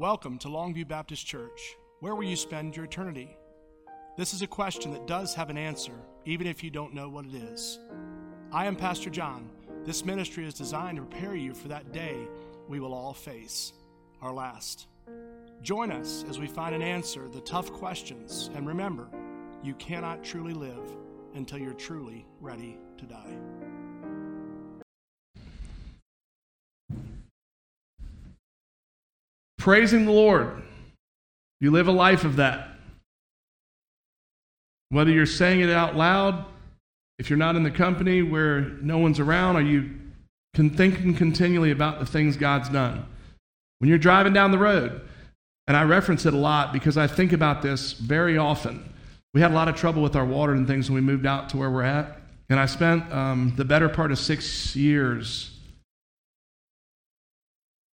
Welcome to Longview Baptist Church. Where will you spend your eternity? This is a question that does have an answer, even if you don't know what it is. I am Pastor John. This ministry is designed to prepare you for that day we will all face, our last. Join us as we find an answer to the tough questions, and remember, you cannot truly live until you're truly ready to die. Praising the Lord. You live a life of that. Whether you're saying it out loud, if you're not in the company where no one's around, are you thinking continually about the things God's done? When you're driving down the road, and I reference it a lot because I think about this very often. We had a lot of trouble with our water and things when we moved out to where we're at. And I spent um, the better part of six years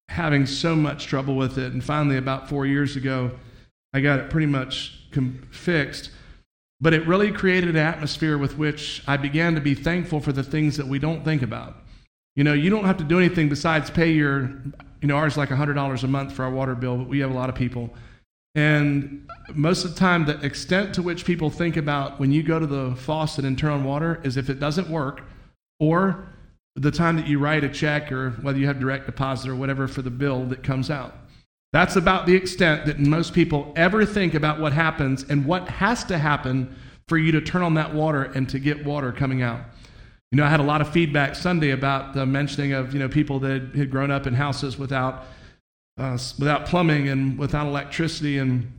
having so much trouble with it. And finally, about four years ago, I got it pretty much com- fixed. But it really created an atmosphere with which I began to be thankful for the things that we don't think about. You know, you don't have to do anything besides pay your, you know, ours like $100 a month for our water bill, but we have a lot of people. And most of the time, the extent to which people think about when you go to the faucet and turn on water is if it doesn't work, or the time that you write a check or whether you have direct deposit or whatever for the bill that comes out. That's about the extent that most people ever think about what happens and what has to happen for you to turn on that water and to get water coming out. You know, I had a lot of feedback Sunday about the mentioning of, you know, people that had grown up in houses without, uh, without plumbing and without electricity and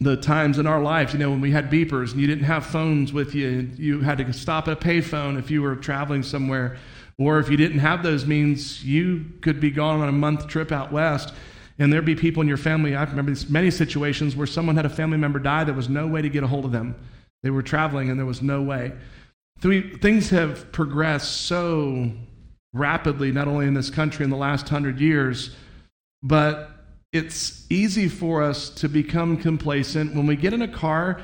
the times in our lives, you know, when we had beepers and you didn't have phones with you, you had to stop at a payphone if you were traveling somewhere or if you didn't have those means, you could be gone on a month trip out west, and there'd be people in your family. I remember many situations where someone had a family member die, there was no way to get a hold of them. They were traveling, and there was no way. Things have progressed so rapidly, not only in this country in the last hundred years, but it's easy for us to become complacent. When we get in a car,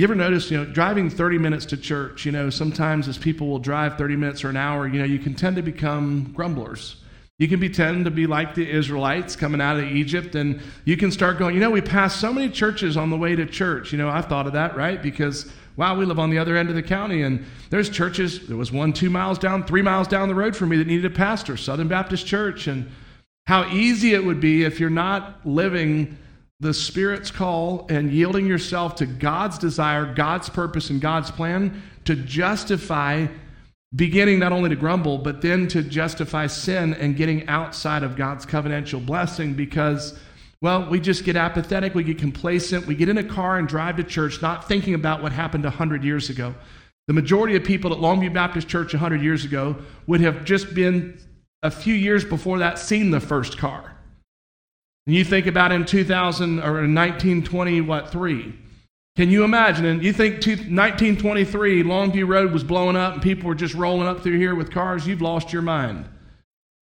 you ever notice, you know, driving 30 minutes to church, you know, sometimes as people will drive 30 minutes or an hour, you know, you can tend to become grumblers. You can be tend to be like the Israelites coming out of Egypt, and you can start going, you know, we pass so many churches on the way to church. You know, I've thought of that, right? Because wow, we live on the other end of the county, and there's churches. There was one two miles down, three miles down the road from me that needed a pastor, Southern Baptist Church, and how easy it would be if you're not living the Spirit's call and yielding yourself to God's desire, God's purpose, and God's plan to justify beginning not only to grumble, but then to justify sin and getting outside of God's covenantal blessing because, well, we just get apathetic, we get complacent, we get in a car and drive to church not thinking about what happened 100 years ago. The majority of people at Longview Baptist Church 100 years ago would have just been a few years before that seen the first car. And you think about in 2000 or in 1920, what, three? Can you imagine? And you think 1923, Longview Road was blowing up and people were just rolling up through here with cars? You've lost your mind.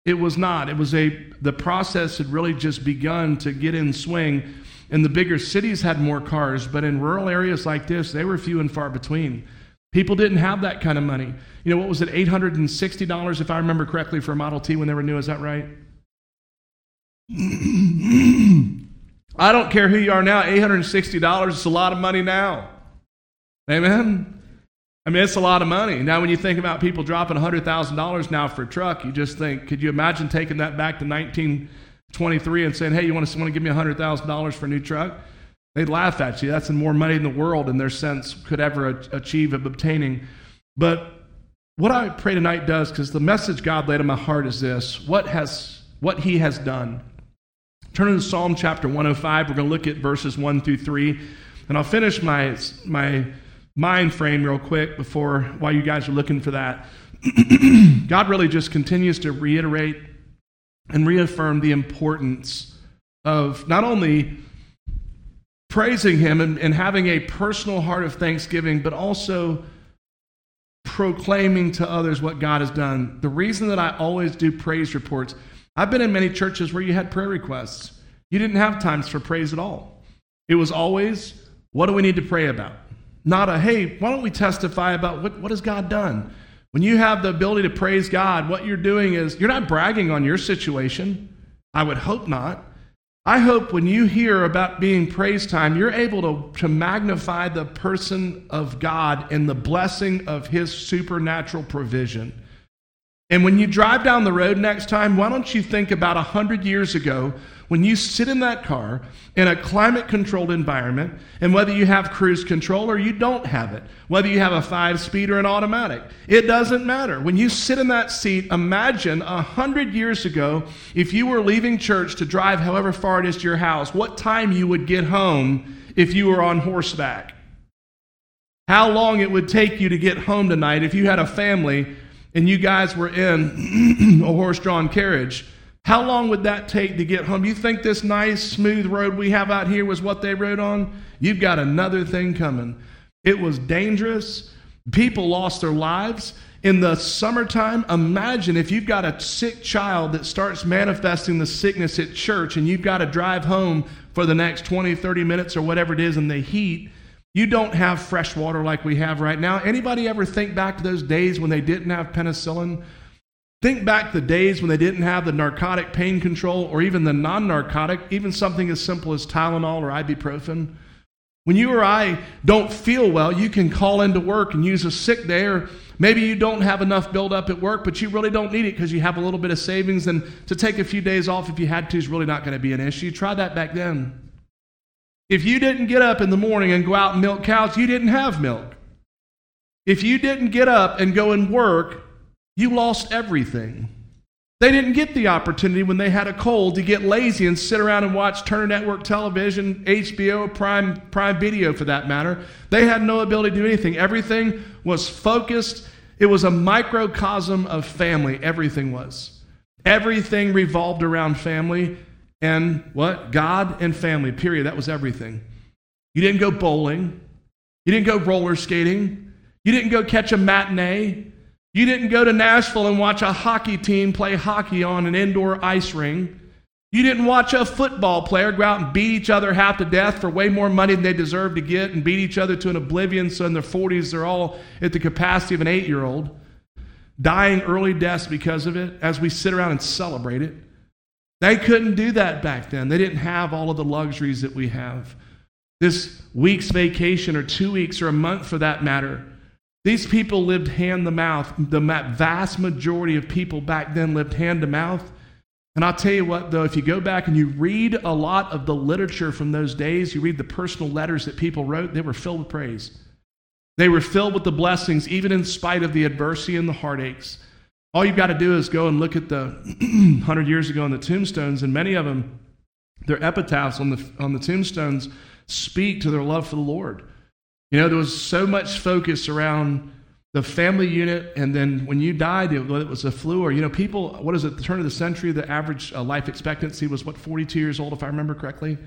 It was not. It was a, the process had really just begun to get in swing. And the bigger cities had more cars, but in rural areas like this, they were few and far between. People didn't have that kind of money. You know, what was it, $860, if I remember correctly, for a Model T when they were new? Is that right? I don't care who you are now, $860 is a lot of money now. Amen? I mean, it's a lot of money. Now, when you think about people dropping $100,000 now for a truck, you just think, could you imagine taking that back to 1923 and saying, hey, you want to, want to give me $100,000 for a new truck? They'd laugh at you. That's more money in the world in their sense could ever achieve of obtaining. But what I pray tonight does, because the message God laid on my heart is this what has what he has done. Turn to Psalm chapter 105. We're going to look at verses 1 through 3. And I'll finish my, my mind frame real quick before, while you guys are looking for that. God really just continues to reiterate and reaffirm the importance of not only praising Him and, and having a personal heart of thanksgiving, but also proclaiming to others what God has done. The reason that I always do praise reports I've been in many churches where you had prayer requests. You didn't have times for praise at all. It was always, what do we need to pray about? Not a, hey, why don't we testify about what, what has God done? When you have the ability to praise God, what you're doing is you're not bragging on your situation. I would hope not. I hope when you hear about being praise time, you're able to, to magnify the person of God and the blessing of his supernatural provision. And when you drive down the road next time, why don't you think about 100 years ago when you sit in that car in a climate controlled environment, and whether you have cruise control or you don't have it, whether you have a five speed or an automatic, it doesn't matter. When you sit in that seat, imagine a hundred years ago, if you were leaving church to drive however far it is to your house, what time you would get home if you were on horseback. How long it would take you to get home tonight if you had a family and you guys were in a horse drawn carriage. How long would that take to get home? You think this nice, smooth road we have out here was what they rode on? You've got another thing coming. It was dangerous. People lost their lives. In the summertime, imagine if you've got a sick child that starts manifesting the sickness at church and you've got to drive home for the next 20, 30 minutes or whatever it is in the heat. You don't have fresh water like we have right now. Anybody ever think back to those days when they didn't have penicillin? Think back to the days when they didn't have the narcotic pain control or even the non narcotic, even something as simple as Tylenol or ibuprofen. When you or I don't feel well, you can call into work and use a sick day, or maybe you don't have enough buildup at work, but you really don't need it because you have a little bit of savings, and to take a few days off if you had to is really not going to be an issue. Try that back then. If you didn't get up in the morning and go out and milk cows, you didn't have milk. If you didn't get up and go and work, you lost everything. They didn't get the opportunity when they had a cold to get lazy and sit around and watch Turner Network television, HBO, Prime, Prime Video for that matter. They had no ability to do anything. Everything was focused. It was a microcosm of family. Everything was. Everything revolved around family and what? God and family, period. That was everything. You didn't go bowling. You didn't go roller skating. You didn't go catch a matinee. You didn't go to Nashville and watch a hockey team play hockey on an indoor ice ring. You didn't watch a football player go out and beat each other half to death for way more money than they deserve to get and beat each other to an oblivion so in their 40s they're all at the capacity of an eight year old, dying early deaths because of it as we sit around and celebrate it. They couldn't do that back then. They didn't have all of the luxuries that we have. This week's vacation, or two weeks, or a month for that matter, these people lived hand to mouth. The vast majority of people back then lived hand to mouth. And I'll tell you what, though, if you go back and you read a lot of the literature from those days, you read the personal letters that people wrote, they were filled with praise. They were filled with the blessings, even in spite of the adversity and the heartaches. All you've got to do is go and look at the 100 years ago on the tombstones, and many of them, their epitaphs on the, on the tombstones speak to their love for the Lord. You know, there was so much focus around the family unit, and then when you died, it, whether it was a flu or, you know, people, what is it, the turn of the century, the average uh, life expectancy was, what, 42 years old, if I remember correctly?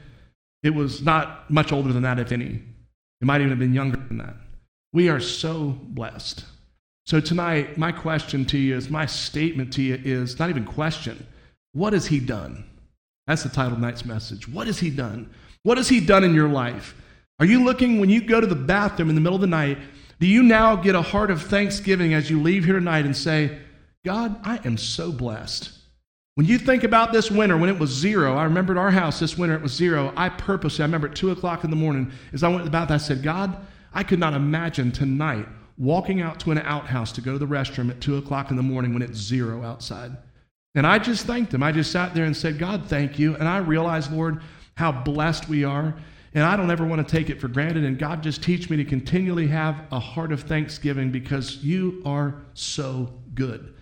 It was not much older than that, if any. It might even have been younger than that. We are so blessed. So tonight, my question to you is, my statement to you is not even question. What has he done? That's the title of tonight's message. What has he done? What has he done in your life? Are you looking when you go to the bathroom in the middle of the night? Do you now get a heart of thanksgiving as you leave here tonight and say, God, I am so blessed? When you think about this winter, when it was zero, I remember at our house this winter it was zero. I purposely, I remember at 2 o'clock in the morning, as I went to the bathroom, I said, God, I could not imagine tonight walking out to an outhouse to go to the restroom at 2 o'clock in the morning when it's zero outside. And I just thanked him. I just sat there and said, God, thank you. And I realized, Lord, how blessed we are. And I don't ever want to take it for granted. And God, just teach me to continually have a heart of thanksgiving because you are so good.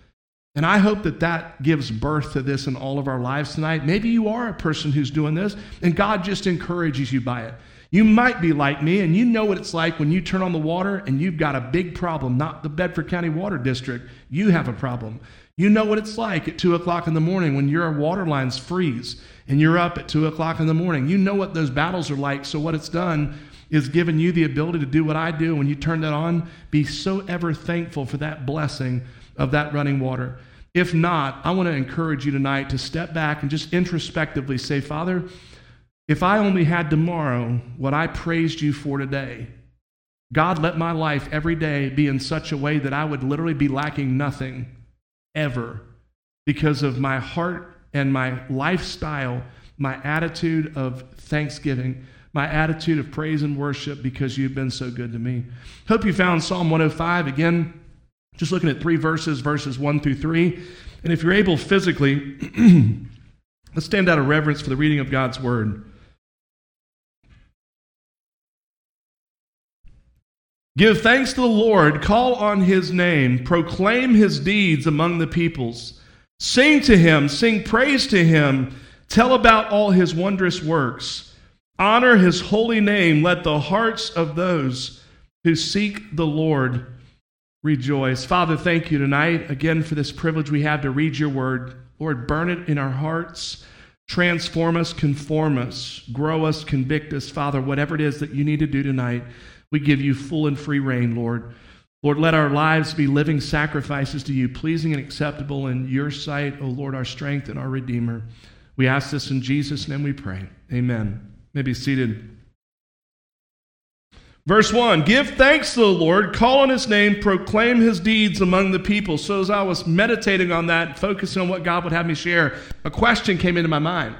And I hope that that gives birth to this in all of our lives tonight. Maybe you are a person who's doing this, and God just encourages you by it. You might be like me, and you know what it's like when you turn on the water and you've got a big problem, not the Bedford County Water District. You have a problem. You know what it's like at 2 o'clock in the morning when your water lines freeze and you're up at 2 o'clock in the morning. You know what those battles are like. So, what it's done is given you the ability to do what I do. When you turn that on, be so ever thankful for that blessing of that running water. If not, I want to encourage you tonight to step back and just introspectively say, Father, if I only had tomorrow what I praised you for today, God, let my life every day be in such a way that I would literally be lacking nothing ever because of my heart and my lifestyle my attitude of thanksgiving, my attitude of praise and worship because you've been so good to me. Hope you found Psalm 105 again. Just looking at three verses, verses 1 through 3. And if you're able physically, let's stand out of reverence for the reading of God's word. Give thanks to the Lord, call on his name, proclaim his deeds among the peoples. Sing to him, sing praise to him, tell about all his wondrous works. Honor his holy name, let the hearts of those who seek the Lord rejoice. Father, thank you tonight again for this privilege we have to read your word. Lord, burn it in our hearts. Transform us, conform us, grow us, convict us, Father, whatever it is that you need to do tonight. We give you full and free reign, Lord. Lord, let our lives be living sacrifices to you, pleasing and acceptable in your sight, O Lord, our strength and our Redeemer. We ask this in Jesus' name we pray. Amen. May be seated. Verse 1 Give thanks to the Lord, call on his name, proclaim his deeds among the people. So, as I was meditating on that, focusing on what God would have me share, a question came into my mind.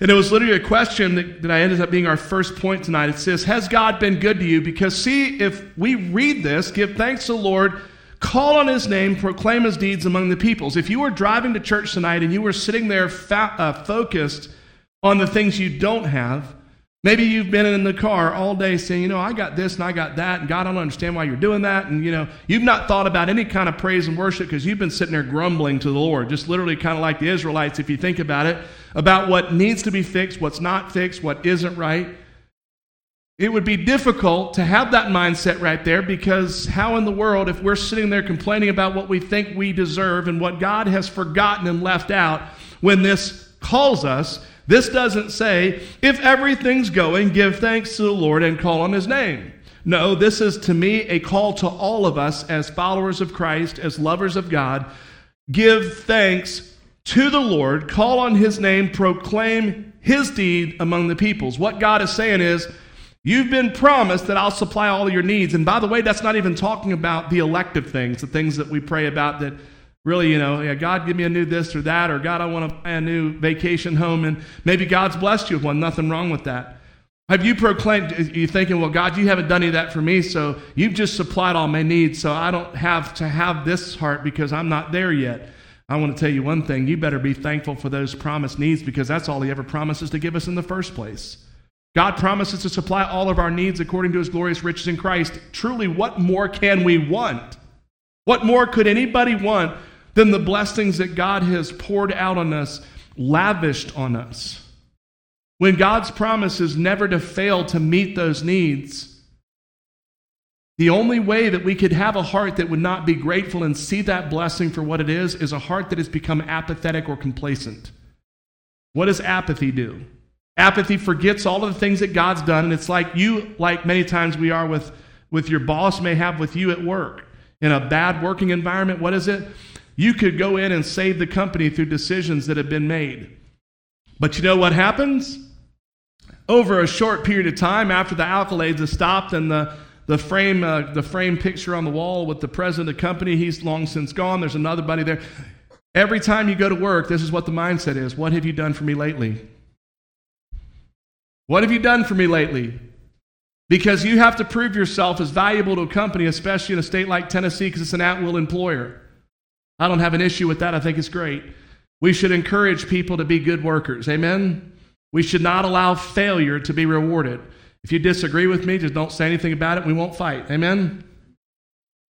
And it was literally a question that, that I ended up being our first point tonight. It says, Has God been good to you? Because, see, if we read this, give thanks to the Lord, call on his name, proclaim his deeds among the peoples. If you were driving to church tonight and you were sitting there fa- uh, focused on the things you don't have, maybe you've been in the car all day saying, you know, I got this and I got that, and God, I don't understand why you're doing that. And, you know, you've not thought about any kind of praise and worship because you've been sitting there grumbling to the Lord, just literally kind of like the Israelites, if you think about it about what needs to be fixed, what's not fixed, what isn't right. It would be difficult to have that mindset right there because how in the world, if we're sitting there complaining about what we think we deserve and what God has forgotten and left out when this calls us, this doesn't say, if everything's going, give thanks to the Lord and call on his name. No, this is to me a call to all of us as followers of Christ, as lovers of God. Give thanks to the Lord, call on his name, proclaim his deed among the peoples. What God is saying is, You've been promised that I'll supply all of your needs. And by the way, that's not even talking about the elective things, the things that we pray about that really, you know, yeah, God, give me a new this or that, or God, I want to buy a new vacation home. And maybe God's blessed you with one. Nothing wrong with that. Have you proclaimed, You're thinking, well, God, you haven't done any of that for me, so you've just supplied all my needs, so I don't have to have this heart because I'm not there yet. I want to tell you one thing you better be thankful for those promised needs because that's all He ever promises to give us in the first place. God promises to supply all of our needs according to His glorious riches in Christ. Truly, what more can we want? What more could anybody want than the blessings that God has poured out on us, lavished on us? When God's promise is never to fail to meet those needs, the only way that we could have a heart that would not be grateful and see that blessing for what it is is a heart that has become apathetic or complacent. What does apathy do? Apathy forgets all of the things that God's done, and it's like you, like many times we are with, with your boss, may have with you at work. In a bad working environment, what is it? You could go in and save the company through decisions that have been made. But you know what happens? Over a short period of time, after the accolades have stopped and the the frame, uh, the frame picture on the wall with the president of the company. He's long since gone. There's another buddy there. Every time you go to work, this is what the mindset is. What have you done for me lately? What have you done for me lately? Because you have to prove yourself as valuable to a company, especially in a state like Tennessee, because it's an at will employer. I don't have an issue with that. I think it's great. We should encourage people to be good workers. Amen? We should not allow failure to be rewarded. If you disagree with me, just don't say anything about it. We won't fight. Amen?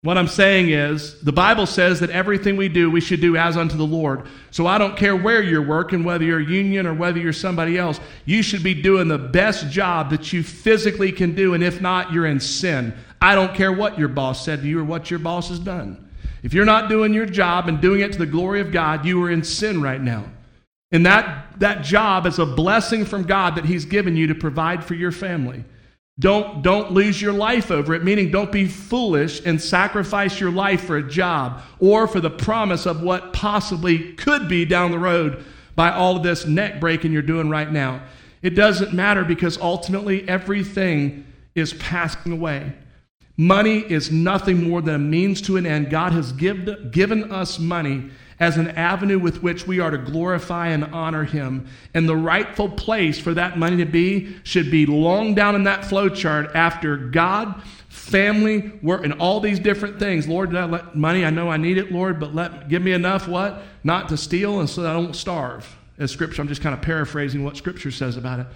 What I'm saying is, the Bible says that everything we do, we should do as unto the Lord. So I don't care where you're working, whether you're a union or whether you're somebody else, you should be doing the best job that you physically can do. And if not, you're in sin. I don't care what your boss said to you or what your boss has done. If you're not doing your job and doing it to the glory of God, you are in sin right now. And that, that job is a blessing from God that He's given you to provide for your family. Don't, don't lose your life over it, meaning don't be foolish and sacrifice your life for a job or for the promise of what possibly could be down the road by all of this neck breaking you're doing right now. It doesn't matter because ultimately everything is passing away. Money is nothing more than a means to an end. God has give, given us money as an avenue with which we are to glorify and honor Him. And the rightful place for that money to be should be long down in that flow chart after God, family, work, and all these different things. Lord, let money, I know I need it, Lord, but let give me enough what? Not to steal and so that I don't starve. As scripture, I'm just kind of paraphrasing what scripture says about it.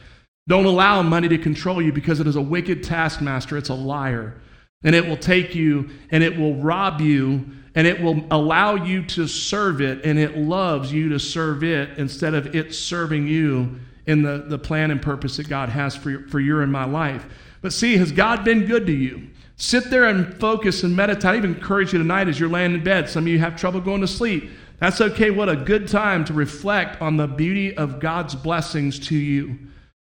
Don't allow money to control you because it is a wicked taskmaster. It's a liar. And it will take you and it will rob you and it will allow you to serve it and it loves you to serve it instead of it serving you in the, the plan and purpose that God has for for your and my life. But see, has God been good to you? Sit there and focus and meditate. I even encourage you tonight as you're laying in bed. Some of you have trouble going to sleep. That's okay. What a good time to reflect on the beauty of God's blessings to you.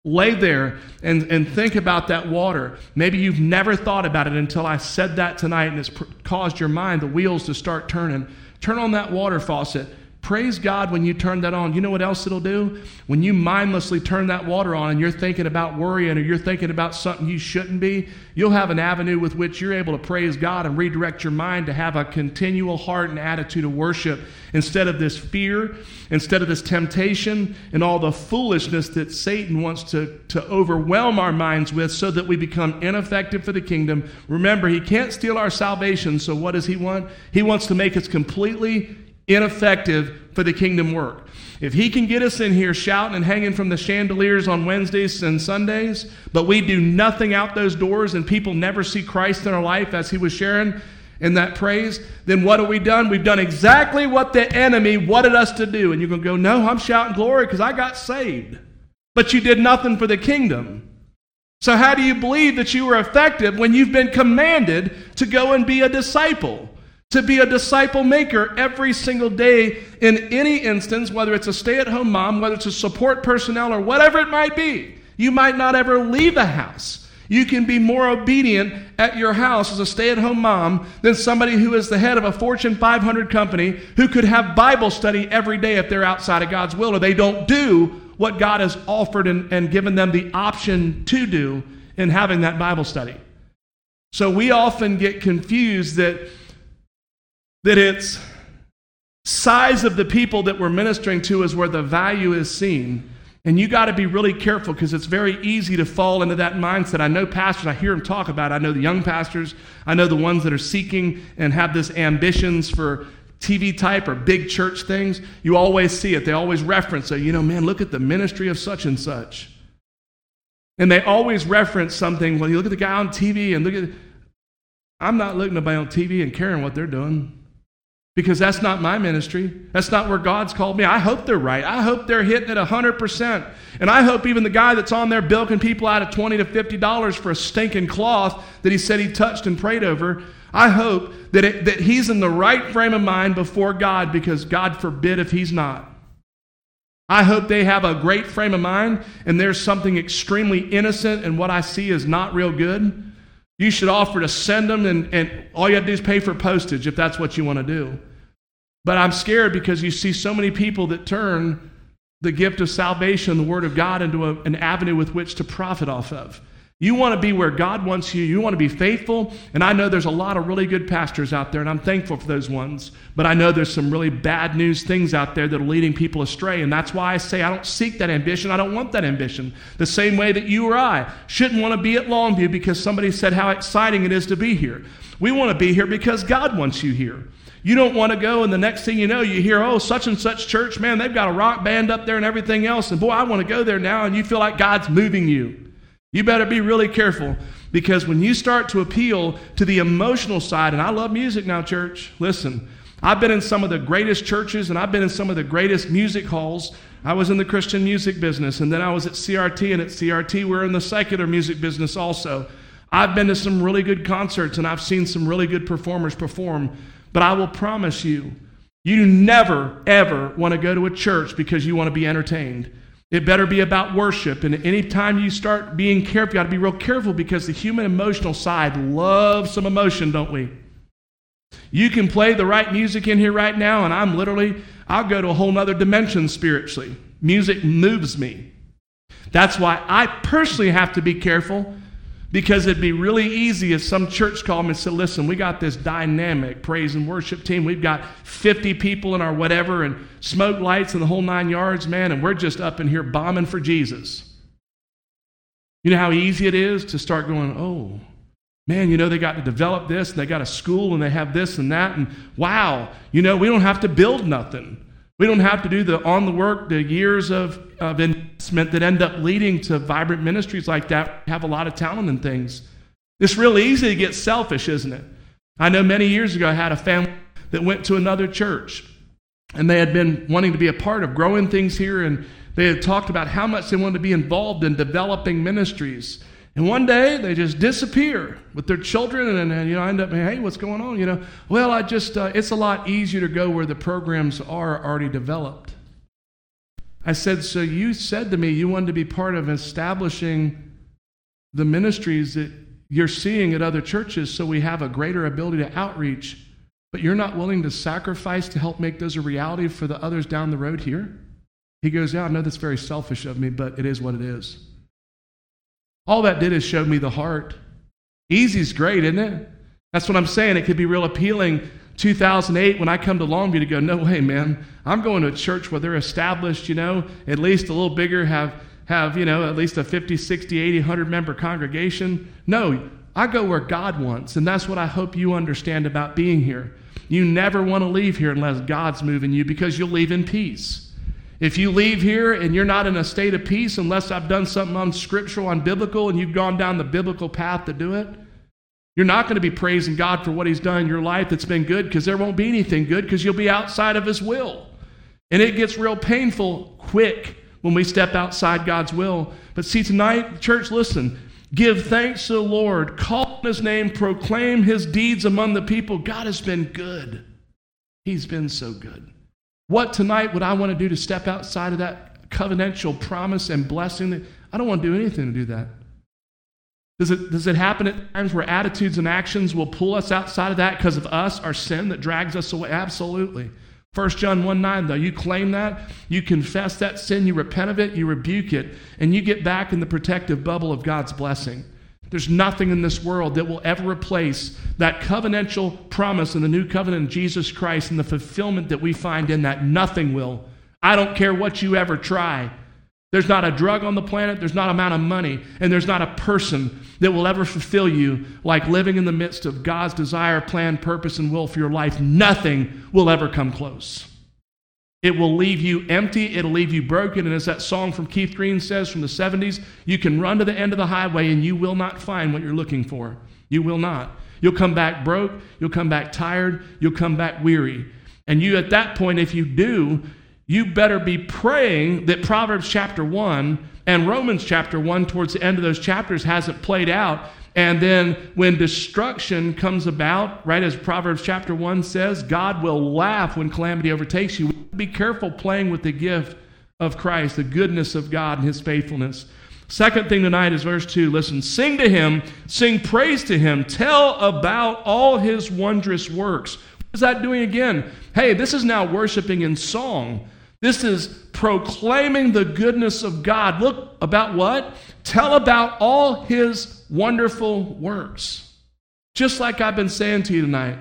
Lay there and, and think about that water. Maybe you've never thought about it until I said that tonight and it's pr- caused your mind, the wheels to start turning. Turn on that water faucet Praise God when you turn that on. You know what else it'll do? When you mindlessly turn that water on and you're thinking about worrying or you're thinking about something you shouldn't be, you'll have an avenue with which you're able to praise God and redirect your mind to have a continual heart and attitude of worship instead of this fear, instead of this temptation, and all the foolishness that Satan wants to, to overwhelm our minds with so that we become ineffective for the kingdom. Remember, he can't steal our salvation, so what does he want? He wants to make us completely ineffective for the kingdom work. If he can get us in here shouting and hanging from the chandeliers on Wednesdays and Sundays, but we do nothing out those doors and people never see Christ in our life as he was sharing in that praise, then what have we done? We've done exactly what the enemy wanted us to do. And you're going to go, no, I'm shouting glory because I got saved. But you did nothing for the kingdom. So, how do you believe that you were effective when you've been commanded to go and be a disciple? To be a disciple maker every single day in any instance, whether it's a stay at home mom, whether it's a support personnel, or whatever it might be. You might not ever leave the house. You can be more obedient at your house as a stay at home mom than somebody who is the head of a Fortune 500 company who could have Bible study every day if they're outside of God's will or they don't do what God has offered and, and given them the option to do in having that Bible study. So we often get confused that that it's size of the people that we're ministering to is where the value is seen. And you got to be really careful because it's very easy to fall into that mindset. I know pastors, I hear them talk about it. I know the young pastors, I know the ones that are seeking and have this ambitions for TV type or big church things. You always see it. They always reference it. You know, man, look at the ministry of such and such. And they always reference something. Well, you look at the guy on TV and look at. I'm not looking at anybody on TV and caring what they're doing because that's not my ministry. That's not where God's called me. I hope they're right. I hope they're hitting it 100%. And I hope even the guy that's on there bilking people out of 20 to $50 for a stinking cloth that he said he touched and prayed over, I hope that, it, that he's in the right frame of mind before God because God forbid if he's not. I hope they have a great frame of mind and there's something extremely innocent and what I see is not real good. You should offer to send them, and, and all you have to do is pay for postage if that's what you want to do. But I'm scared because you see so many people that turn the gift of salvation, the Word of God, into a, an avenue with which to profit off of. You want to be where God wants you. You want to be faithful. And I know there's a lot of really good pastors out there, and I'm thankful for those ones. But I know there's some really bad news things out there that are leading people astray. And that's why I say I don't seek that ambition. I don't want that ambition. The same way that you or I shouldn't want to be at Longview because somebody said how exciting it is to be here. We want to be here because God wants you here. You don't want to go, and the next thing you know, you hear, oh, such and such church, man, they've got a rock band up there and everything else. And boy, I want to go there now. And you feel like God's moving you. You better be really careful because when you start to appeal to the emotional side, and I love music now, church, listen, I've been in some of the greatest churches and I've been in some of the greatest music halls. I was in the Christian music business, and then I was at CRT, and at CRT, we're in the secular music business also. I've been to some really good concerts and I've seen some really good performers perform, but I will promise you, you never, ever want to go to a church because you want to be entertained. It better be about worship. And anytime you start being careful, you got to be real careful because the human emotional side loves some emotion, don't we? You can play the right music in here right now, and I'm literally, I'll go to a whole nother dimension spiritually. Music moves me. That's why I personally have to be careful Because it'd be really easy if some church called me and said, Listen, we got this dynamic praise and worship team. We've got 50 people in our whatever and smoke lights and the whole nine yards, man, and we're just up in here bombing for Jesus. You know how easy it is to start going, Oh, man, you know, they got to develop this and they got a school and they have this and that. And wow, you know, we don't have to build nothing. We don't have to do the on the work, the years of, of investment that end up leading to vibrant ministries like that. Have a lot of talent and things. It's really easy to get selfish, isn't it? I know many years ago I had a family that went to another church and they had been wanting to be a part of growing things here and they had talked about how much they wanted to be involved in developing ministries. And one day they just disappear with their children, and, and you know, I end up, hey, what's going on? You know, well, I just, uh, it's a lot easier to go where the programs are already developed. I said, so you said to me you wanted to be part of establishing the ministries that you're seeing at other churches so we have a greater ability to outreach, but you're not willing to sacrifice to help make those a reality for the others down the road here? He goes, yeah, I know that's very selfish of me, but it is what it is. All that did is show me the heart. Easy's great, isn't it? That's what I'm saying. It could be real appealing 2008 when I come to Longview to go, no way, man. I'm going to a church where they're established, you know, at least a little bigger, have, have you know, at least a 50, 60, 80, 100 member congregation. No, I go where God wants. And that's what I hope you understand about being here. You never want to leave here unless God's moving you because you'll leave in peace. If you leave here and you're not in a state of peace, unless I've done something unscriptural, unbiblical, and you've gone down the biblical path to do it, you're not going to be praising God for what He's done in your life that's been good because there won't be anything good because you'll be outside of His will. And it gets real painful quick when we step outside God's will. But see, tonight, church, listen. Give thanks to the Lord, call on His name, proclaim His deeds among the people. God has been good. He's been so good. What tonight would I want to do to step outside of that covenantal promise and blessing? I don't want to do anything to do that. Does it, does it happen at times where attitudes and actions will pull us outside of that because of us, our sin that drags us away? Absolutely. 1 John 1 9, though, you claim that, you confess that sin, you repent of it, you rebuke it, and you get back in the protective bubble of God's blessing. There's nothing in this world that will ever replace that covenantal promise in the new covenant in Jesus Christ and the fulfillment that we find in that. Nothing will. I don't care what you ever try. There's not a drug on the planet, there's not amount of money, and there's not a person that will ever fulfill you like living in the midst of God's desire, plan, purpose, and will for your life. Nothing will ever come close. It will leave you empty. It'll leave you broken. And as that song from Keith Green says from the 70s, you can run to the end of the highway and you will not find what you're looking for. You will not. You'll come back broke. You'll come back tired. You'll come back weary. And you, at that point, if you do, you better be praying that Proverbs chapter 1 and Romans chapter 1, towards the end of those chapters, hasn't played out and then when destruction comes about, right as Proverbs chapter 1 says, God will laugh when calamity overtakes you. Be careful playing with the gift of Christ, the goodness of God and his faithfulness. Second thing tonight is verse 2. Listen, sing to him, sing praise to him, tell about all his wondrous works. What is that doing again? Hey, this is now worshiping in song. This is proclaiming the goodness of God. Look, about what? Tell about all his wonderful works. Just like I've been saying to you tonight.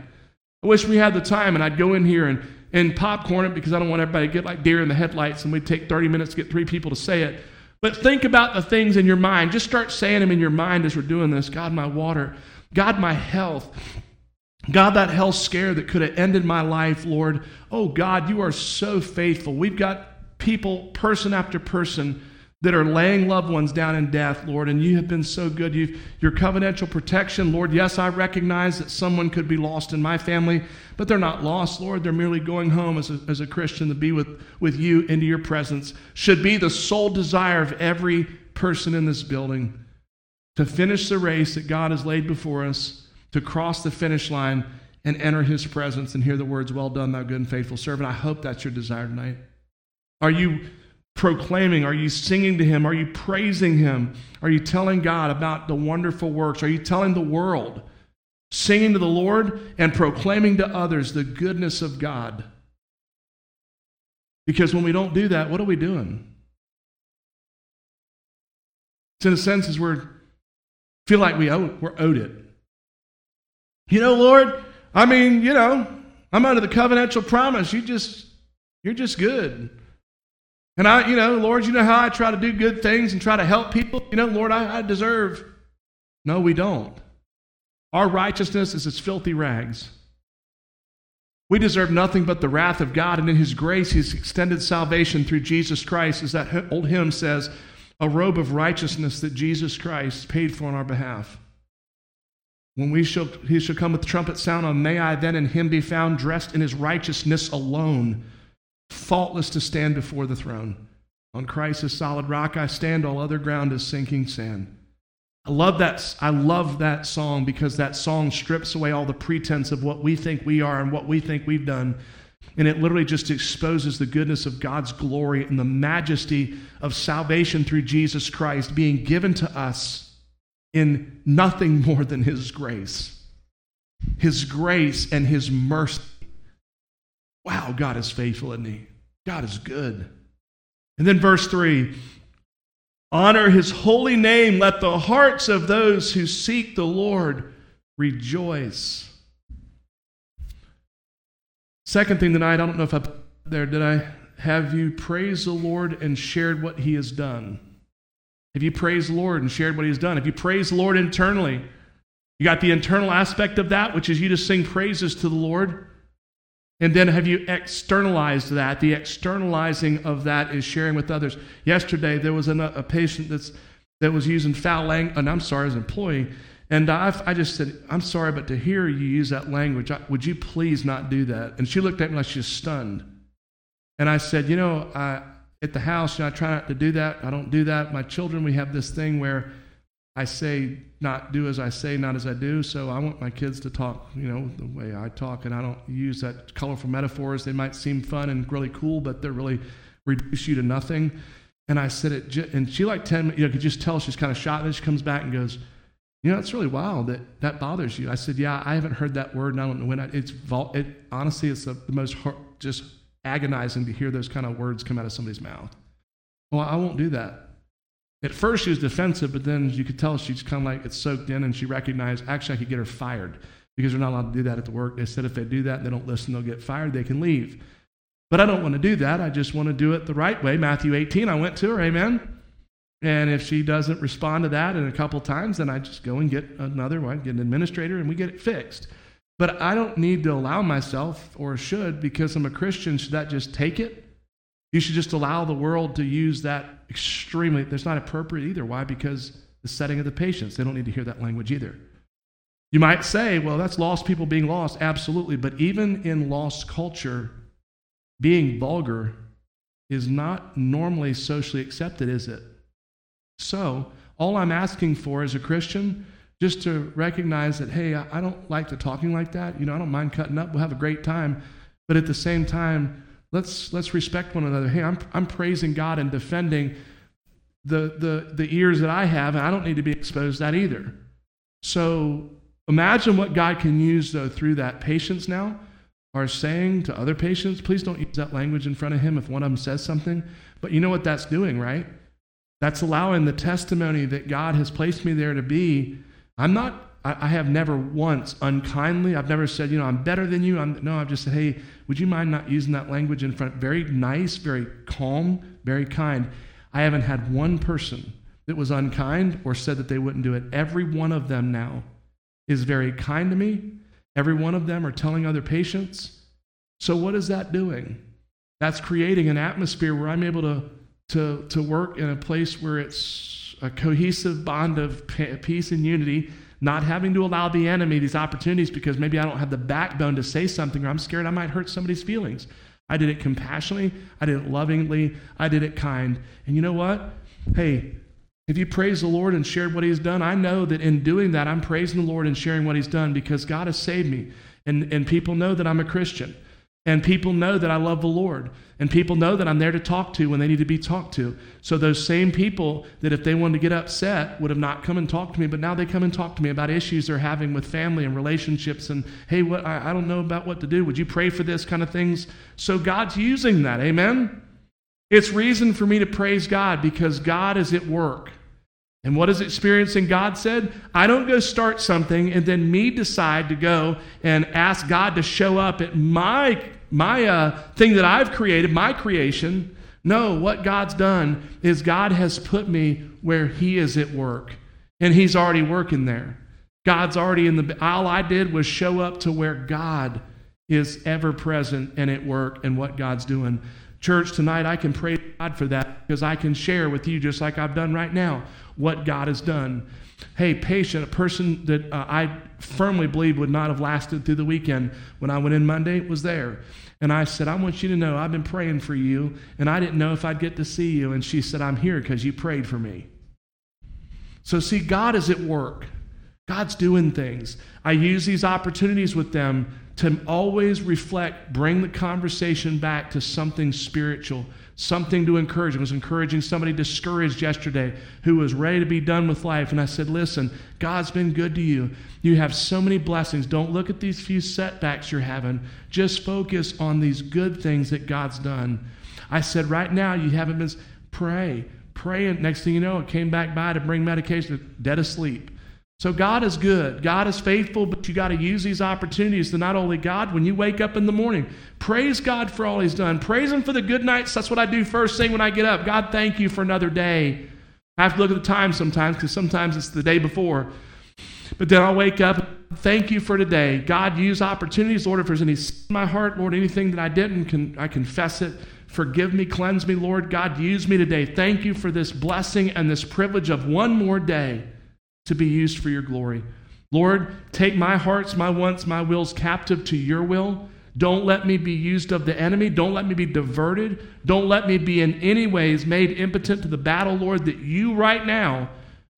I wish we had the time and I'd go in here and, and popcorn it because I don't want everybody to get like deer in the headlights and we'd take 30 minutes to get three people to say it. But think about the things in your mind. Just start saying them in your mind as we're doing this. God, my water. God, my health. God, that hell scare that could have ended my life, Lord. Oh, God, you are so faithful. We've got people, person after person, that are laying loved ones down in death, Lord, and you have been so good. You've, your covenantal protection, Lord. Yes, I recognize that someone could be lost in my family, but they're not lost, Lord. They're merely going home as a, as a Christian to be with, with you into your presence. Should be the sole desire of every person in this building to finish the race that God has laid before us, to cross the finish line and enter his presence and hear the words, Well done, thou good and faithful servant. I hope that's your desire tonight. Are you proclaiming? Are you singing to Him? Are you praising Him? Are you telling God about the wonderful works? Are you telling the world, singing to the Lord and proclaiming to others the goodness of God? Because when we don't do that, what are we doing? It's in a sense as we're feel like we owe, we're owed it. You know, Lord, I mean, you know, I'm under the covenantal promise. You just, you're just good. And I, you know, Lord, you know how I try to do good things and try to help people? You know, Lord, I, I deserve. No, we don't. Our righteousness is as filthy rags. We deserve nothing but the wrath of God, and in His grace, He's extended salvation through Jesus Christ, as that old hymn says, a robe of righteousness that Jesus Christ paid for on our behalf. When we shall, He shall come with trumpet sound, on may I then in Him be found dressed in His righteousness alone, faultless to stand before the throne. On Christ's solid rock I stand, all other ground is sinking sand. I love that I love that song because that song strips away all the pretense of what we think we are and what we think we've done. And it literally just exposes the goodness of God's glory and the majesty of salvation through Jesus Christ being given to us in nothing more than His grace. His grace and His mercy. Wow, God is faithful, isn't He? God is good. And then verse 3 Honor his holy name. Let the hearts of those who seek the Lord rejoice. Second thing tonight, I don't know if I there, did I have you praise the Lord and shared what he has done? Have you praised the Lord and shared what he has done? Have you praised the Lord internally? You got the internal aspect of that, which is you to sing praises to the Lord. And then have you externalized that? The externalizing of that is sharing with others. Yesterday, there was a, a patient that's, that was using foul language, and I'm sorry, as an employee. And I, I just said, I'm sorry, but to hear you use that language, I, would you please not do that? And she looked at me like she was stunned. And I said, You know, I, at the house, you know, I try not to do that. I don't do that. My children, we have this thing where I say, not do as I say, not as I do. So I want my kids to talk, you know, the way I talk, and I don't use that colorful metaphors. They might seem fun and really cool, but they're really reduce you to nothing. And I said it, and she like 10, you know, could just tell she's kind of shot. And she comes back and goes, you know, it's really wild that that bothers you. I said, yeah, I haven't heard that word, and I don't know when. I, it's it, honestly, it's the, the most just agonizing to hear those kind of words come out of somebody's mouth. Well, I won't do that. At first, she was defensive, but then you could tell she's kind of like it's soaked in, and she recognized actually I could get her fired because they're not allowed to do that at the work. They said if they do that, they don't listen, they'll get fired, they can leave. But I don't want to do that. I just want to do it the right way. Matthew 18, I went to her, amen. And if she doesn't respond to that in a couple times, then I just go and get another one, get an administrator, and we get it fixed. But I don't need to allow myself, or should, because I'm a Christian, should that just take it? You should just allow the world to use that extremely, that's not appropriate either. Why? Because the setting of the patients, they don't need to hear that language either. You might say, well, that's lost people being lost. Absolutely. But even in lost culture, being vulgar is not normally socially accepted, is it? So, all I'm asking for as a Christian, just to recognize that, hey, I don't like the talking like that. You know, I don't mind cutting up. We'll have a great time. But at the same time, let's let's respect one another. Hey, I'm I'm praising God and defending the the the ears that I have, and I don't need to be exposed to that either. So imagine what God can use though through that patients now are saying to other patients, please don't use that language in front of him if one of them says something. But you know what that's doing, right? That's allowing the testimony that God has placed me there to be. I'm not I, have never once unkindly, I've never said, you know, I'm better than you. I'm, no, I've just said, hey, would you mind not using that language in front? Very nice, very calm, very kind. I haven't had one person that was unkind or said that they wouldn't do it. Every one of them now is very kind to me. Every one of them are telling other patients. So, what is that doing? That's creating an atmosphere where I'm able to, to, to work in a place where it's a cohesive bond of peace and unity not having to allow the enemy these opportunities because maybe I don't have the backbone to say something or I'm scared I might hurt somebody's feelings. I did it compassionately, I did it lovingly, I did it kind. And you know what? Hey, if you praise the Lord and shared what He's done, I know that in doing that, I'm praising the Lord and sharing what He's done because God has saved me. And, and people know that I'm a Christian. And people know that I love the Lord. And people know that I'm there to talk to when they need to be talked to. So those same people that if they wanted to get upset would have not come and talked to me, but now they come and talk to me about issues they're having with family and relationships and hey, what I, I don't know about what to do. Would you pray for this kind of things? So God's using that. Amen. It's reason for me to praise God because God is at work. And what is experiencing God said? I don't go start something and then me decide to go and ask God to show up at my, my uh, thing that I've created, my creation. No, what God's done is God has put me where He is at work, and He's already working there. God's already in the. All I did was show up to where God is ever present and at work and what God's doing. Church, tonight I can praise God for that because I can share with you, just like I've done right now, what God has done. Hey, patient, a person that uh, I firmly believe would not have lasted through the weekend when I went in Monday was there. And I said, I want you to know I've been praying for you, and I didn't know if I'd get to see you. And she said, I'm here because you prayed for me. So, see, God is at work. God's doing things. I use these opportunities with them to always reflect, bring the conversation back to something spiritual, something to encourage. I was encouraging somebody discouraged yesterday who was ready to be done with life. And I said, Listen, God's been good to you. You have so many blessings. Don't look at these few setbacks you're having. Just focus on these good things that God's done. I said, Right now, you haven't been. Pray. Pray. And next thing you know, it came back by to bring medication, dead asleep. So God is good. God is faithful, but you got to use these opportunities to not only God, when you wake up in the morning, praise God for all He's done. Praise Him for the good nights. That's what I do first thing when I get up. God, thank you for another day. I have to look at the time sometimes because sometimes it's the day before. But then I'll wake up, thank you for today. God, use opportunities, Lord, if there's any sin in my heart, Lord, anything that I didn't, can, I confess it. Forgive me, cleanse me, Lord. God, use me today. Thank you for this blessing and this privilege of one more day to be used for your glory. Lord, take my hearts, my wants, my wills captive to your will. Don't let me be used of the enemy. Don't let me be diverted. Don't let me be in any ways made impotent to the battle, Lord, that you right now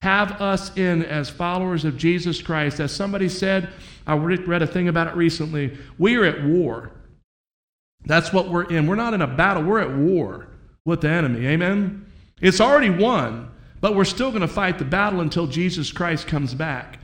have us in as followers of Jesus Christ. As somebody said, I read a thing about it recently. We are at war. That's what we're in. We're not in a battle, we're at war with the enemy. Amen? It's already won. But we're still going to fight the battle until Jesus Christ comes back.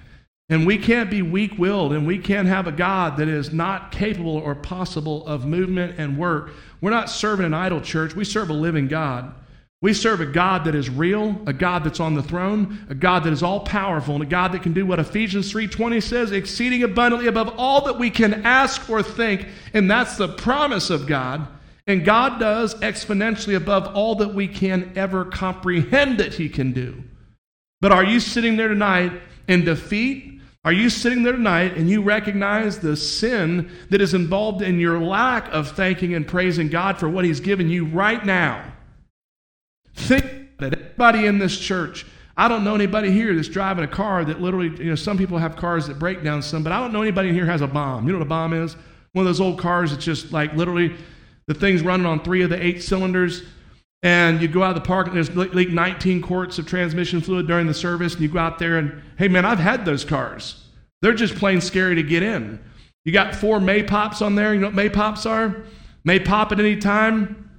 And we can't be weak willed and we can't have a God that is not capable or possible of movement and work. We're not serving an idol church, we serve a living God. We serve a God that is real, a God that's on the throne, a God that is all powerful, and a God that can do what Ephesians 3:20 says, exceeding abundantly above all that we can ask or think, and that's the promise of God. And God does exponentially above all that we can ever comprehend that He can do. But are you sitting there tonight in defeat? Are you sitting there tonight and you recognize the sin that is involved in your lack of thanking and praising God for what He's given you right now? Think that everybody in this church, I don't know anybody here that's driving a car that literally, you know, some people have cars that break down some, but I don't know anybody here has a bomb. You know what a bomb is? One of those old cars that's just like literally the thing's running on three of the eight cylinders. And you go out of the park and there's leak 19 quarts of transmission fluid during the service. And you go out there and, hey, man, I've had those cars. They're just plain scary to get in. You got four Maypops on there. You know what Maypops are? May pop at any time.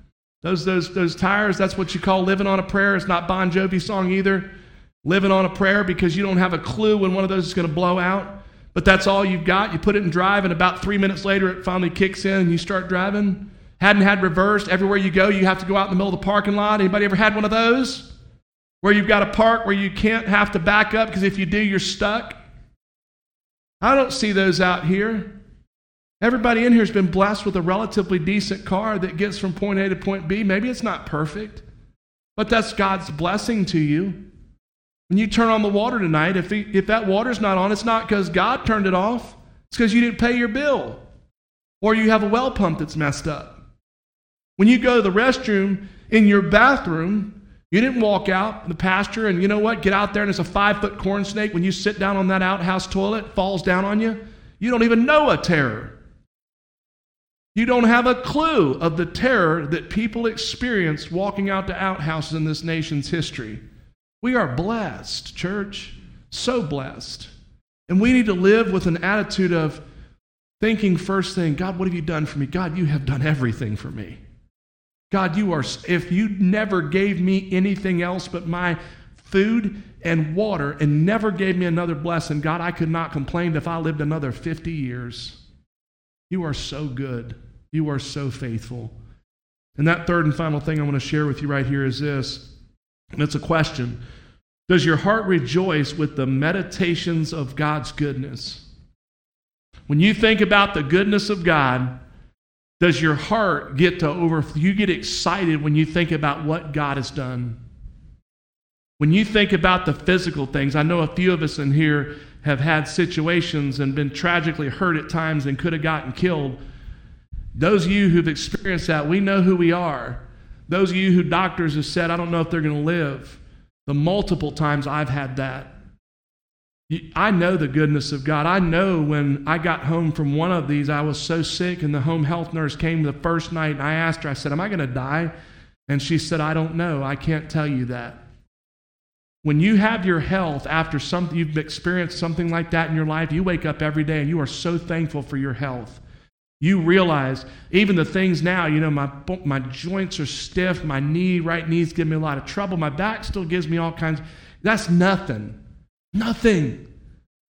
Those, those, those tires, that's what you call living on a prayer. It's not Bon Jovi song either. Living on a prayer because you don't have a clue when one of those is going to blow out. But that's all you've got. You put it in drive, and about three minutes later, it finally kicks in and you start driving. Hadn't had reversed. Everywhere you go, you have to go out in the middle of the parking lot. Anybody ever had one of those? Where you've got a park where you can't have to back up because if you do, you're stuck. I don't see those out here. Everybody in here has been blessed with a relatively decent car that gets from point A to point B. Maybe it's not perfect, but that's God's blessing to you. When you turn on the water tonight, if, he, if that water's not on, it's not because God turned it off, it's because you didn't pay your bill or you have a well pump that's messed up. When you go to the restroom in your bathroom, you didn't walk out in the pasture and you know what? Get out there and it's a five foot corn snake. When you sit down on that outhouse toilet, falls down on you. You don't even know a terror. You don't have a clue of the terror that people experience walking out to outhouses in this nation's history. We are blessed, church, so blessed. And we need to live with an attitude of thinking first thing, God, what have you done for me? God, you have done everything for me. God, you are, if you never gave me anything else but my food and water and never gave me another blessing, God, I could not complain if I lived another 50 years. You are so good. You are so faithful. And that third and final thing I want to share with you right here is this, and it's a question. Does your heart rejoice with the meditations of God's goodness? When you think about the goodness of God, does your heart get to over you get excited when you think about what God has done? When you think about the physical things, I know a few of us in here have had situations and been tragically hurt at times and could have gotten killed. Those of you who've experienced that, we know who we are. Those of you who doctors have said, I don't know if they're going to live. The multiple times I've had that. I know the goodness of God. I know when I got home from one of these, I was so sick, and the home health nurse came the first night, and I asked her, I said, Am I going to die? And she said, I don't know. I can't tell you that. When you have your health after something you've experienced something like that in your life, you wake up every day and you are so thankful for your health. You realize even the things now, you know, my, my joints are stiff, my knee, right knee's giving me a lot of trouble, my back still gives me all kinds. That's nothing. Nothing.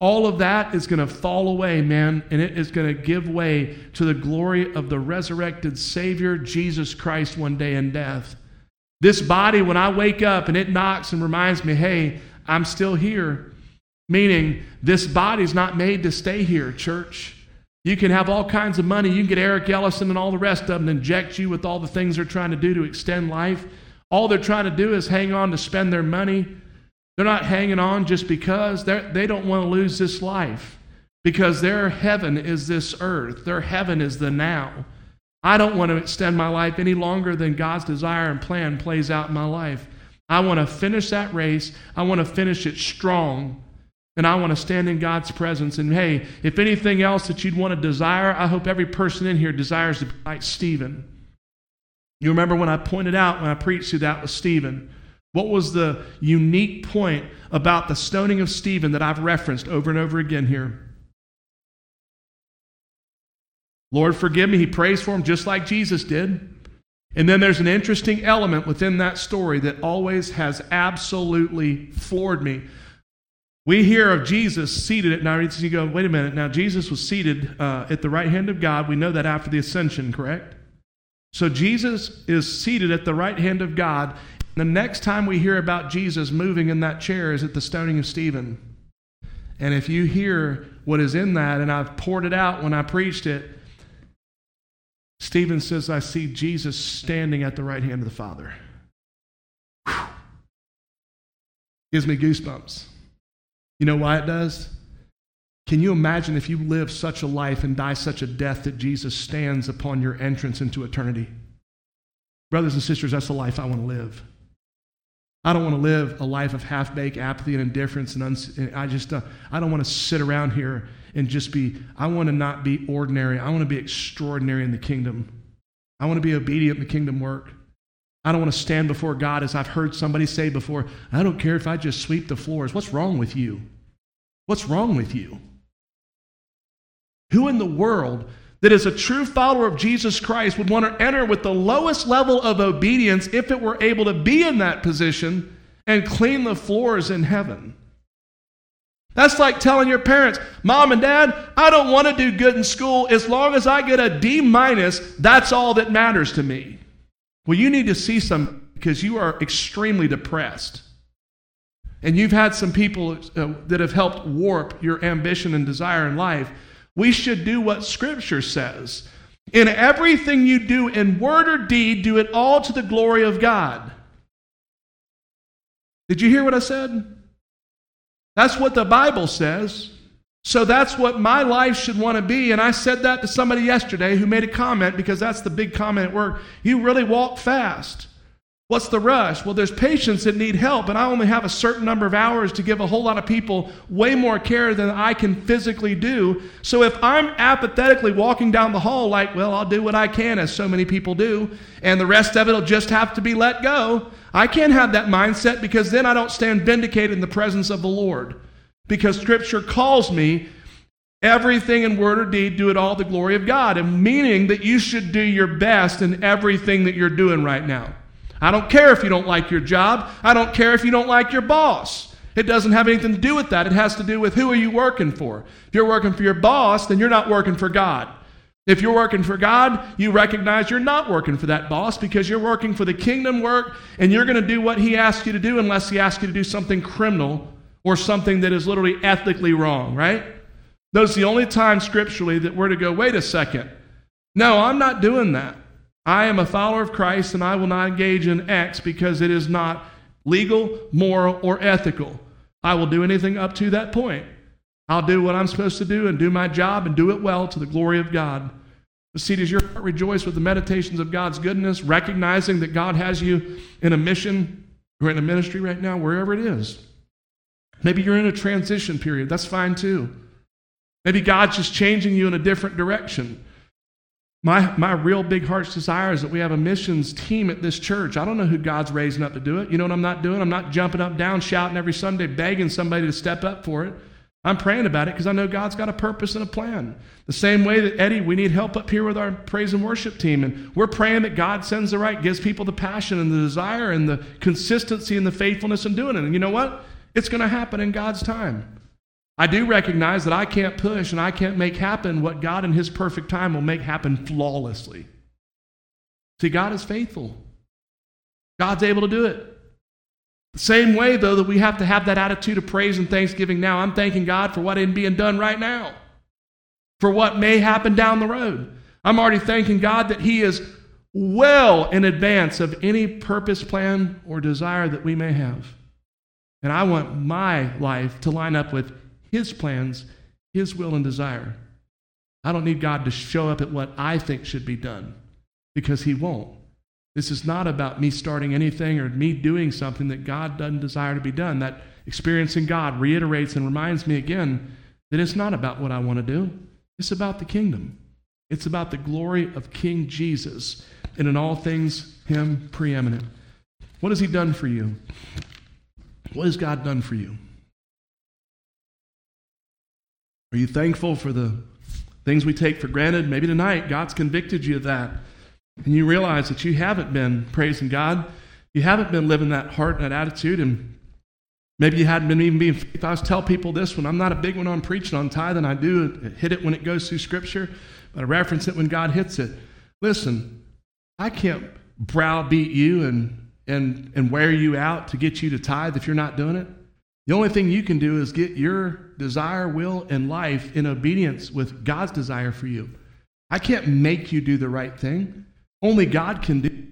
All of that is going to fall away, man, and it is going to give way to the glory of the resurrected Savior, Jesus Christ, one day in death. This body, when I wake up and it knocks and reminds me, hey, I'm still here, meaning this body's not made to stay here, church. You can have all kinds of money. You can get Larry Ellison and all the rest of them inject you with all the things they're trying to do to extend life. All they're trying to do is hang on to spend their money. They're not hanging on just because they—they don't want to lose this life because their heaven is this earth. Their heaven is the now. I don't want to extend my life any longer than God's desire and plan plays out in my life. I want to finish that race. I want to finish it strong. And I want to stand in God's presence. And hey, if anything else that you'd want to desire, I hope every person in here desires to be like Stephen. You remember when I pointed out when I preached to that with Stephen? What was the unique point about the stoning of Stephen that I've referenced over and over again here? Lord, forgive me. He prays for him just like Jesus did. And then there's an interesting element within that story that always has absolutely floored me. We hear of Jesus seated at now. You go, wait a minute. Now Jesus was seated uh, at the right hand of God. We know that after the ascension, correct? So Jesus is seated at the right hand of God. The next time we hear about Jesus moving in that chair is at the stoning of Stephen. And if you hear what is in that, and I've poured it out when I preached it, Stephen says, I see Jesus standing at the right hand of the Father. Whew. Gives me goosebumps. You know why it does? Can you imagine if you live such a life and die such a death that Jesus stands upon your entrance into eternity? Brothers and sisters, that's the life I want to live. I don't want to live a life of half baked apathy and indifference. And uns- I just, uh, I don't want to sit around here and just be, I want to not be ordinary. I want to be extraordinary in the kingdom. I want to be obedient in the kingdom work. I don't want to stand before God as I've heard somebody say before, I don't care if I just sweep the floors. What's wrong with you? What's wrong with you? Who in the world that is a true follower of Jesus Christ would want to enter with the lowest level of obedience if it were able to be in that position and clean the floors in heaven? That's like telling your parents, Mom and Dad, I don't want to do good in school. As long as I get a D minus, that's all that matters to me. Well, you need to see some because you are extremely depressed. And you've had some people uh, that have helped warp your ambition and desire in life. We should do what Scripture says. In everything you do, in word or deed, do it all to the glory of God. Did you hear what I said? That's what the Bible says. So that's what my life should want to be. And I said that to somebody yesterday who made a comment because that's the big comment at work. You really walk fast. What's the rush? Well, there's patients that need help, and I only have a certain number of hours to give a whole lot of people way more care than I can physically do. So if I'm apathetically walking down the hall, like, well, I'll do what I can, as so many people do, and the rest of it will just have to be let go, I can't have that mindset because then I don't stand vindicated in the presence of the Lord. Because Scripture calls me everything in word or deed, do it all the glory of God, and meaning that you should do your best in everything that you're doing right now. I don't care if you don't like your job. I don't care if you don't like your boss. It doesn't have anything to do with that. It has to do with who are you working for. If you're working for your boss, then you're not working for God. If you're working for God, you recognize you're not working for that boss because you're working for the kingdom work and you're going to do what he asks you to do unless he asks you to do something criminal or something that is literally ethically wrong, right? Those are the only times scripturally that we're to go, wait a second. No, I'm not doing that. I am a follower of Christ and I will not engage in X because it is not legal, moral, or ethical. I will do anything up to that point. I'll do what I'm supposed to do and do my job and do it well to the glory of God. But see, does your heart rejoice with the meditations of God's goodness, recognizing that God has you in a mission or in a ministry right now, wherever it is? Maybe you're in a transition period. That's fine too. Maybe God's just changing you in a different direction. My, my real big heart's desire is that we have a missions team at this church. I don't know who God's raising up to do it. You know what I'm not doing? I'm not jumping up, down, shouting every Sunday, begging somebody to step up for it. I'm praying about it because I know God's got a purpose and a plan. The same way that Eddie, we need help up here with our praise and worship team. And we're praying that God sends the right, gives people the passion and the desire and the consistency and the faithfulness in doing it. And you know what? It's going to happen in God's time. I do recognize that I can't push and I can't make happen what God in His perfect time will make happen flawlessly. See, God is faithful. God's able to do it. The same way, though, that we have to have that attitude of praise and thanksgiving now. I'm thanking God for what is being done right now, for what may happen down the road. I'm already thanking God that He is well in advance of any purpose, plan, or desire that we may have. And I want my life to line up with his plans, His will and desire. I don't need God to show up at what I think should be done because He won't. This is not about me starting anything or me doing something that God doesn't desire to be done. That experiencing God reiterates and reminds me again that it's not about what I want to do, it's about the kingdom. It's about the glory of King Jesus, and in all things, Him preeminent. What has He done for you? What has God done for you? Are you thankful for the things we take for granted? Maybe tonight God's convicted you of that. And you realize that you haven't been praising God. You haven't been living that heart and that attitude. And maybe you hadn't been even being faithful. I always tell people this when I'm not a big one on preaching on tithing, I do hit it when it goes through Scripture, but I reference it when God hits it. Listen, I can't browbeat you and, and, and wear you out to get you to tithe if you're not doing it. The only thing you can do is get your desire, will, and life in obedience with God's desire for you. I can't make you do the right thing. Only God can do.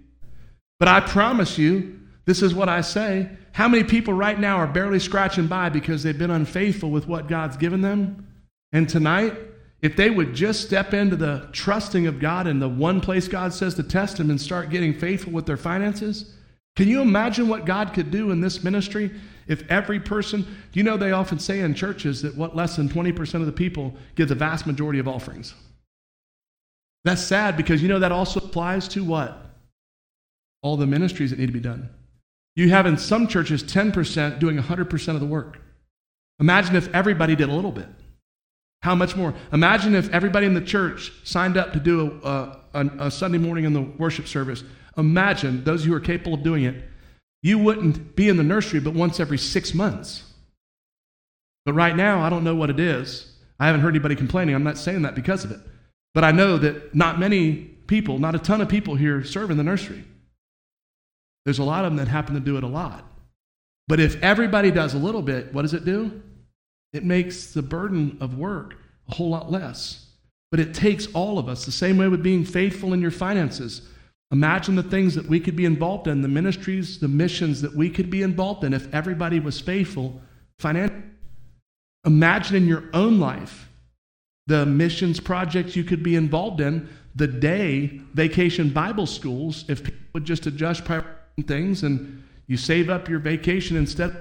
But I promise you, this is what I say. How many people right now are barely scratching by because they've been unfaithful with what God's given them? And tonight, if they would just step into the trusting of God and the one place God says to test them and start getting faithful with their finances, can you imagine what God could do in this ministry if every person, you know, they often say in churches that what less than 20% of the people give the vast majority of offerings. That's sad because you know that also applies to what? All the ministries that need to be done. You have in some churches 10% doing 100% of the work. Imagine if everybody did a little bit. How much more? Imagine if everybody in the church signed up to do a, a, a Sunday morning in the worship service Imagine those who are capable of doing it, you wouldn't be in the nursery but once every six months. But right now, I don't know what it is. I haven't heard anybody complaining. I'm not saying that because of it. But I know that not many people, not a ton of people here serve in the nursery. There's a lot of them that happen to do it a lot. But if everybody does a little bit, what does it do? It makes the burden of work a whole lot less. But it takes all of us, the same way with being faithful in your finances. Imagine the things that we could be involved in, the ministries, the missions that we could be involved in if everybody was faithful financially. Imagine in your own life the missions projects you could be involved in, the day vacation Bible schools, if people would just adjust things and you save up your vacation instead of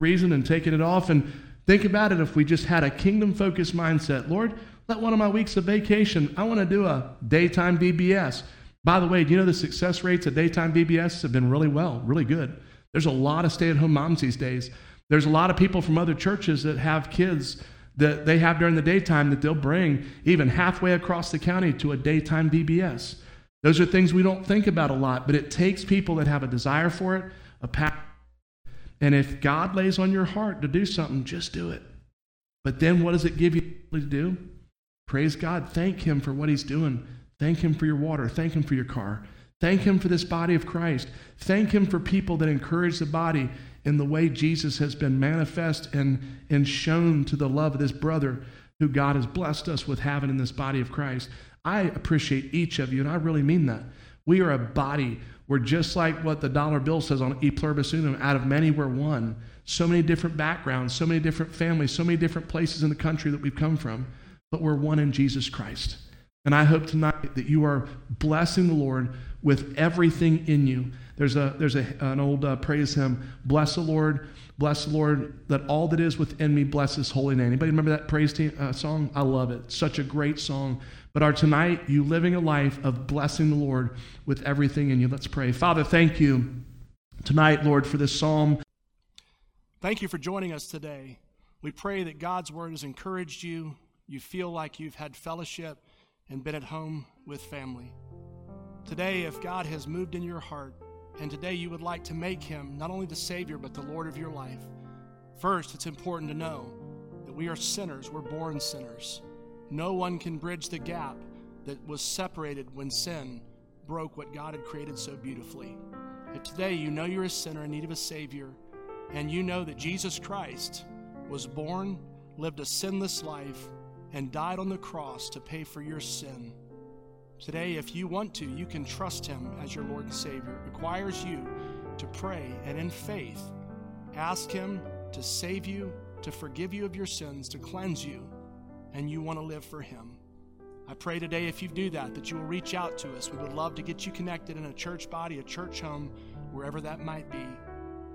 reason and taking it off. And think about it if we just had a kingdom focused mindset. Lord, let one of my weeks of vacation, I want to do a daytime VBS. By the way, do you know the success rates at daytime VBS have been really well, really good? There's a lot of stay at home moms these days. There's a lot of people from other churches that have kids that they have during the daytime that they'll bring even halfway across the county to a daytime VBS. Those are things we don't think about a lot, but it takes people that have a desire for it, a passion. And if God lays on your heart to do something, just do it. But then what does it give you to do? Praise God. Thank Him for what He's doing. Thank Him for your water. Thank Him for your car. Thank Him for this body of Christ. Thank Him for people that encourage the body in the way Jesus has been manifest and, and shown to the love of this brother who God has blessed us with having in this body of Christ. I appreciate each of you, and I really mean that. We are a body. We're just like what the dollar bill says on E pluribus unum out of many, we're one. So many different backgrounds, so many different families, so many different places in the country that we've come from, but we're one in Jesus Christ. And I hope tonight that you are blessing the Lord with everything in you. There's, a, there's a, an old uh, praise hymn Bless the Lord, bless the Lord, that all that is within me bless his holy name. Anybody remember that praise team, uh, song? I love it. Such a great song. But are tonight you living a life of blessing the Lord with everything in you? Let's pray. Father, thank you tonight, Lord, for this psalm. Thank you for joining us today. We pray that God's word has encouraged you. You feel like you've had fellowship and been at home with family. Today, if God has moved in your heart, and today you would like to make him not only the Savior, but the Lord of your life, first, it's important to know that we are sinners. We're born sinners. No one can bridge the gap that was separated when sin broke what God had created so beautifully. If today you know you're a sinner in need of a Savior, and you know that Jesus Christ was born, lived a sinless life, and died on the cross to pay for your sin. Today, if you want to, you can trust Him as your Lord and Savior. It requires you to pray and in faith ask Him to save you, to forgive you of your sins, to cleanse you, and you want to live for Him. I pray today, if you do that, that you will reach out to us. We would love to get you connected in a church body, a church home, wherever that might be,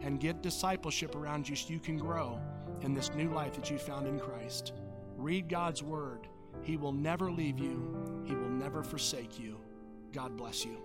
and get discipleship around you so you can grow in this new life that you found in Christ. Read God's Word. He will never leave you, He will never forsake you. God bless you.